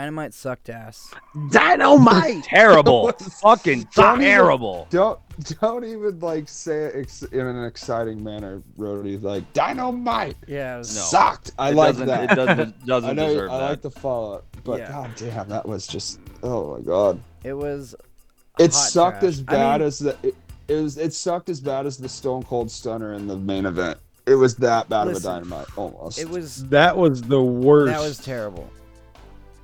Dynamite sucked ass. Dynamite. Terrible. Fucking Don't even- terrible. Don't don't even like say it ex- in an exciting manner, Rody. Like dynamite Yeah, it was, No. sucked. I It like that. It doesn't, I doesn't I know. deserve I that. like the follow up, but Yeah. god damn, that was just. Oh my god. it was. It hot sucked trash. as I bad mean, as the. It, it was. It sucked as bad as the Stone Cold Stunner in the main event. It was that bad Listen, of a dynamite, almost. It was. That was the worst. That was terrible.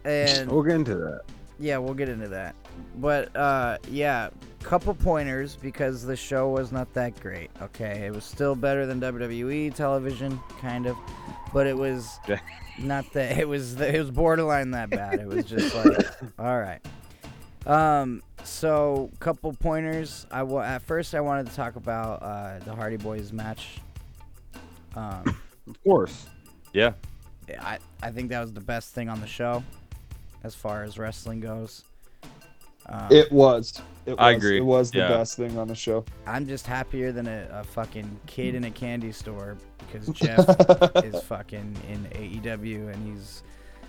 And We'll get into that. yeah, we'll get into that. But uh, yeah, couple pointers because the show was not that great. Okay, it was still better than WWE television, kind of, but it was not that. It was it was borderline that bad. It was just like, all right. Um. So, couple pointers. I wa- at first I wanted to talk about uh, the Hardy Boys match. Um. Of course. Yeah. I, I think that was the best thing on the show as far as wrestling goes. Um, It was. It was. I agree. It was the Yeah. best thing on the show. I'm just happier than a, a fucking kid in a candy store because Jeff is fucking in AEW and he's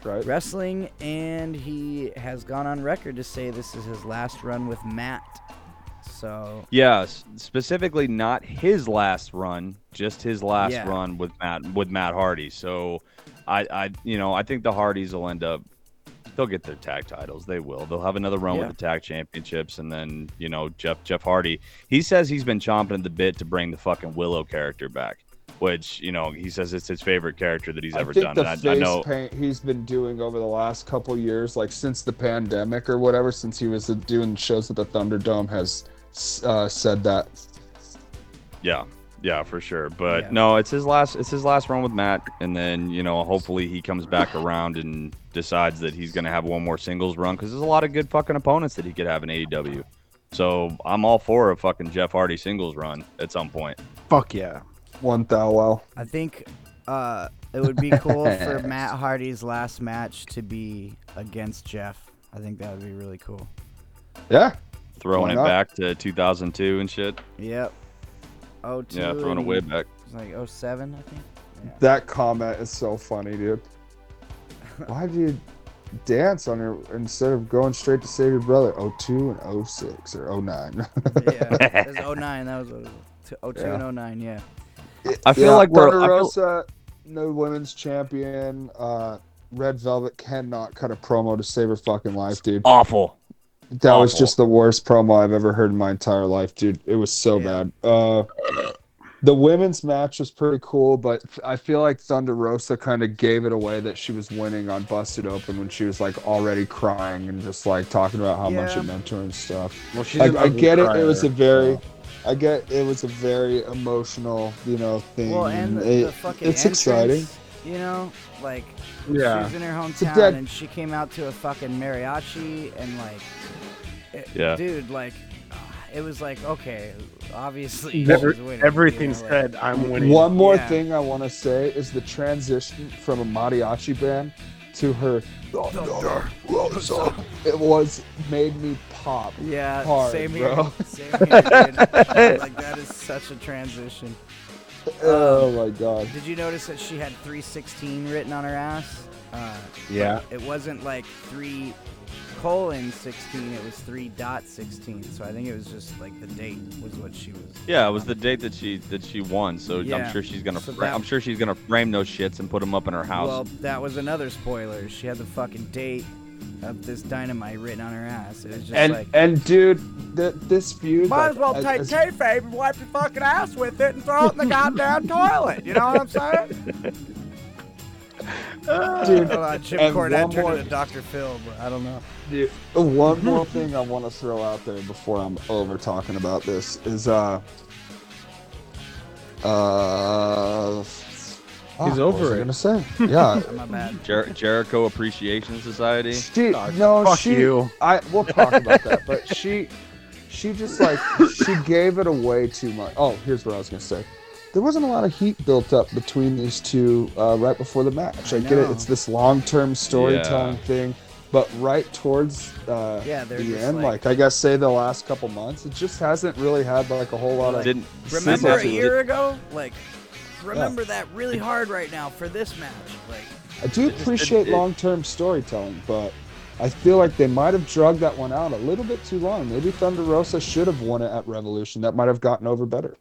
right. wrestling and he has gone on record to say this is his last run with Matt. So Yeah, specifically not his last run, just his last Yeah. run with Matt with Matt Hardy. So, I, I, you know, I think the Hardys will end up. They'll get their tag titles. They will. They'll have another run Yeah. with the tag championships, and then you know Jeff Jeff Hardy. He says he's been chomping at the bit to bring the fucking Willow character back, which you know he says it's his favorite character that he's I ever done. the And I, face I know. paint he's been doing over the last couple years, like since the pandemic or whatever, since he was doing shows at the Thunderdome, has uh, said that. Yeah, yeah, for sure. But Yeah. no, it's his last. It's his last run with Matt, and then you know, hopefully he comes back around and decides that he's gonna have one more singles run because there's a lot of good fucking opponents that he could have in AEW. So I'm all for a fucking Jeff Hardy singles run at some point. Fuck yeah. One thou well. I think uh, it would be cool for Matt Hardy's last match to be against Jeff. I think that would be really cool. Yeah. Throwing it back to 2002 and shit. Yep. Oh, two. Yeah, throwing it way back. It was like 07, I think. That comment is so funny, dude. Why do you dance on your instead of going straight to save your brother? 02 and 06 or 09. yeah, it was 09. That was what it was. 02 Yeah. and 09, yeah. I feel like we're- Thunder I feel- no women's champion. Uh, Red Velvet cannot cut a promo to save her fucking life, dude. Awful. That was just the worst promo I've ever heard in my entire life, dude. It was so Yeah. bad. Uh, the women's match was pretty cool, but I feel like Thunder Rosa kind of gave it away that she was winning on Busted Open when she was like already crying and just like talking about how much it meant to her and stuff. Well, she's I, an I get it. It was a very, so. I get it was a very emotional, you know, thing. Well, and the, it- the fucking it's entrance, exciting. You know, like she Yeah. was in her hometown dead- and she came out to a fucking mariachi and like, it- Yeah. dude, like, it was like okay, obviously Every- she's winning. everything you know, like- said, I'm winning. One more Yeah. thing I want to say is the transition from a mariachi band to her Thunder Rosa. It was made me pop. Yeah, hard, same here. bro. Same here, like that is such a transition. Oh my god. Did you notice that she had 316 written on her ass? Uh, Yeah. It wasn't like 3 colon 16, it was 3 dot 16. So I think it was just like the date was what she was. Yeah, it was the date that she that she won. So Yeah. I'm sure she's gonna. So fra- that- I'm sure she's gonna frame those shits and put them up in her house. Well, that was another spoiler. She had the fucking date of this dynamite written on her ass. It was just And like. and dude, th- this feud. Might like, as well as- take as- kayfabe and wipe your fucking ass with it and throw it in the goddamn toilet. You know what I'm saying? dude. Hold on, Jim and Cornette one turned more- into Dr. Phil, but I don't know. Dude, one more thing I want to throw out there before I'm over talking about this is uh uh He's what over was I it. gonna say yeah My bad. Jer- Jericho Appreciation Society. she Oh, no fuck she you. I we'll talk about that but she she just like she gave it away too much oh here's what I was gonna say there wasn't a lot of heat built up between these two uh, right before the match I, I get it it's this long-term storytelling Yeah. thing but right towards uh, Yeah, the end, like- like, I guess, say the last couple months, it just hasn't really had like a whole lot of. Didn't Remember a didn't- year ago? Like, remember that really hard right now for this match. Like, I do appreciate it- it- long-term storytelling, but I feel like they might have drugged that one out a little bit too long. Maybe Thunder Rosa should have won it at Revolution. That might have gotten over better.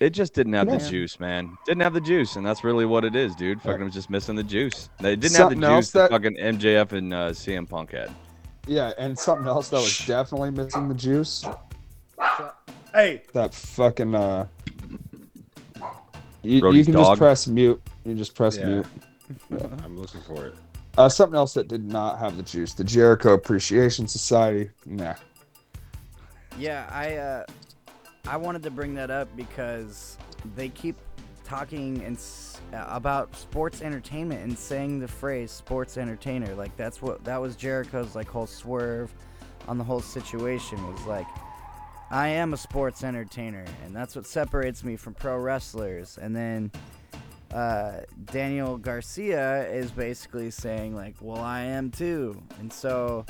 It just didn't have the juice, man. Didn't have the juice, and that's really what it is, dude. Fucking was just missing the juice. They didn't Something have the juice that that- fucking MJF and uh, CM Punk had. Yeah, and something else that was definitely missing the juice. Hey, That fucking uh. You, you can dog. just press mute. You can just press Yeah. mute. I'm looking for it. Uh, something else that did not have the juice. The Jericho Appreciation Society. Nah. Yeah, I uh, I wanted to bring that up because they keep talking and uh, about sports entertainment and saying the phrase sports entertainer. Like that's what that was Jericho's like whole swerve on the whole situation was like I am a sports entertainer and that's what separates me from pro wrestlers. And then uh, Daniel Garcia is basically saying like, well, I am too. And so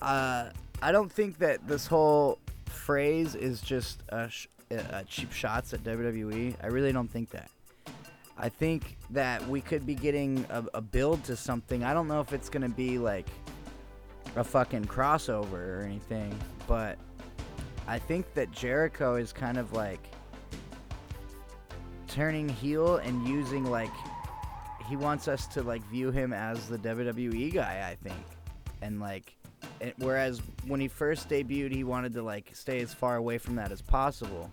uh, I don't think that this whole phrase is just a, sh- a cheap shots at WWE. I really don't think that. I think that we could be getting a, a build to something. I don't know if it's gonna be like a fucking crossover or anything, but I think that Jericho is kind of like turning heel and using like he wants us to like view him as the WWE guy. I think, and like whereas when he first debuted, he wanted to like stay as far away from that as possible.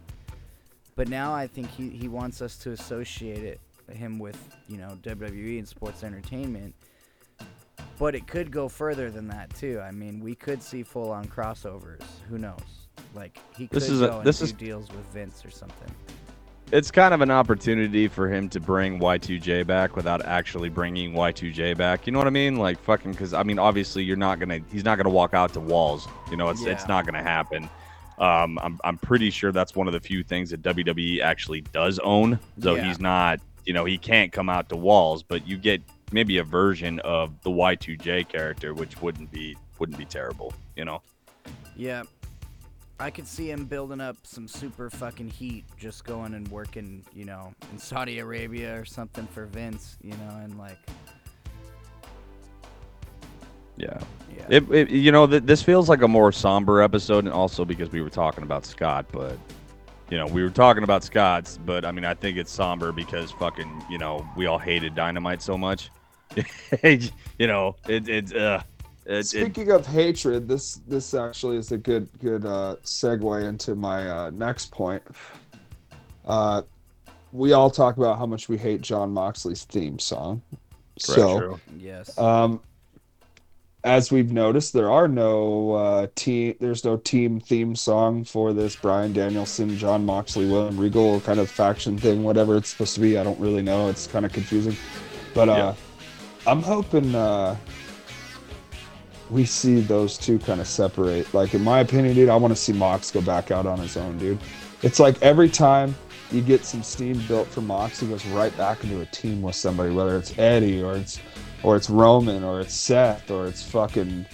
But now I think he, he wants us to associate it him with you know WWE and sports entertainment. But it could go further than that too. I mean, we could see full on crossovers. Who knows? Like he could This is a- go and this do deals with Vince or something. It's kind of an opportunity for him to bring Y2J back without actually bringing Y2J back. You know what I mean? Like fucking, because I mean, obviously you're not gonna. He's not gonna walk out to walls. You know, it's it's not gonna happen. Um, I'm I'm pretty sure that's one of the few things that WWE actually does own. So Yeah. he's not. You know, he can't come out to walls, but you get maybe a version of the Y2J character, which wouldn't be wouldn't be terrible. You know. Yeah. I could see him building up some super fucking heat, just going and working, you know, in Saudi Arabia or something for Vince, you know, and like, Yeah. yeah. It, it you know th- this feels like a more somber episode, and also because we were talking about Scott, but you know we were talking about Scott's, but I mean I think it's somber because fucking you know we all hated Dynamite so much. you know it it uh it, it, Speaking of hatred, this this actually is a good good uh, segue into my uh, next point. Uh, we all talk about how much we hate Jon Moxley's theme song. so, true. yes. um, as we've noticed, there are no uh, team. There's no team theme song for this Bryan Danielson, Jon Moxley, William Regal kind of faction thing, whatever it's supposed to be. I don't really know. It's kind of confusing, but uh, Yeah. I'm hoping uh, we see those two kind of separate. Like in my opinion, dude, I want to see Mox go back out on his own, dude. It's like every time you get some steam built for Mox, he goes right back into a team with somebody, whether it's Eddie or it's or it's Roman or it's Seth or it's fucking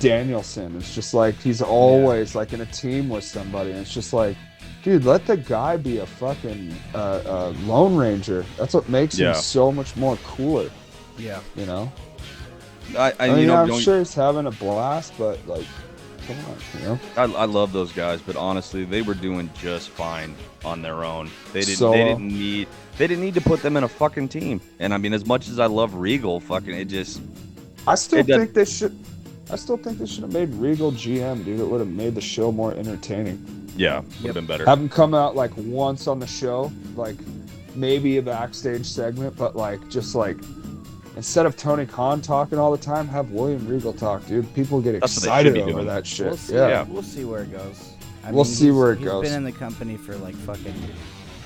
Danielson. It's just like he's always like in a team with somebody, and it's just like. Dude, let the guy be a fucking uh, uh, Lone Ranger. That's what makes Yeah. him so much more cooler, yeah. you know? I, I, I mean, you know I'm sure he's having a blast, but like, come on, you know? I, I love those guys, but honestly, they were doing just fine on their own. They didn't. Solo. They didn't uh, need. They didn't need to put them in a fucking team. And I mean, as much as I love Regal, fucking it just I still It does- think they should. I still think they should have made Regal GM, dude. It would have made the show more entertaining. yeah would Yep. have been better. Have him come out like once on the show, like maybe a backstage segment, but like just like instead of Tony Khan talking all the time, have William Regal talk, dude. People get That's what they excited be over doing. that shit. We'll see. yeah. We'll see where it goes. I We'll see he's- where it goes. he's goes. been in the company for like fucking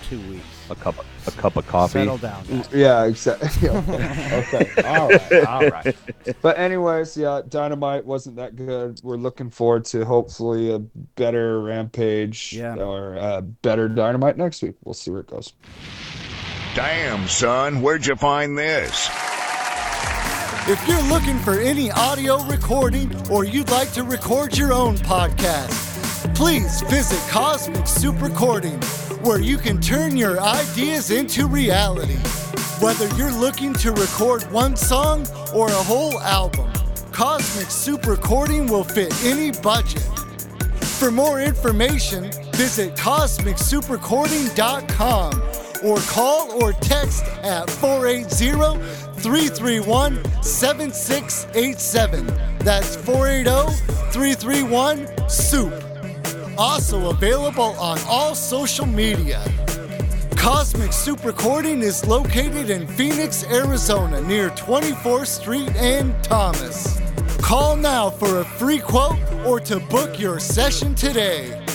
two weeks. a cup, a cup of coffee. Settle down. Mm, yeah, exactly. okay. All right. All right. But anyways, yeah, Dynamite wasn't that good. We're looking forward to hopefully a better Rampage Yeah. or a better Dynamite next week. We'll see where it goes. Damn, son, where'd you find this? If you're looking for any audio recording or you'd like to record your own podcast, please visit Cosmic Soup Recording, where you can turn your ideas into reality. Whether you're looking to record one song or a whole album, Cosmic Soup Recording will fit any budget. For more information, visit CosmicSoupreCording.com or call or text at 480 331 7687. That's 480 331 SOUP. Also available on all social media. Cosmic Soup Recording is located in Phoenix, Arizona, near 24th Street and Thomas. Call now for a free quote or to book your session today.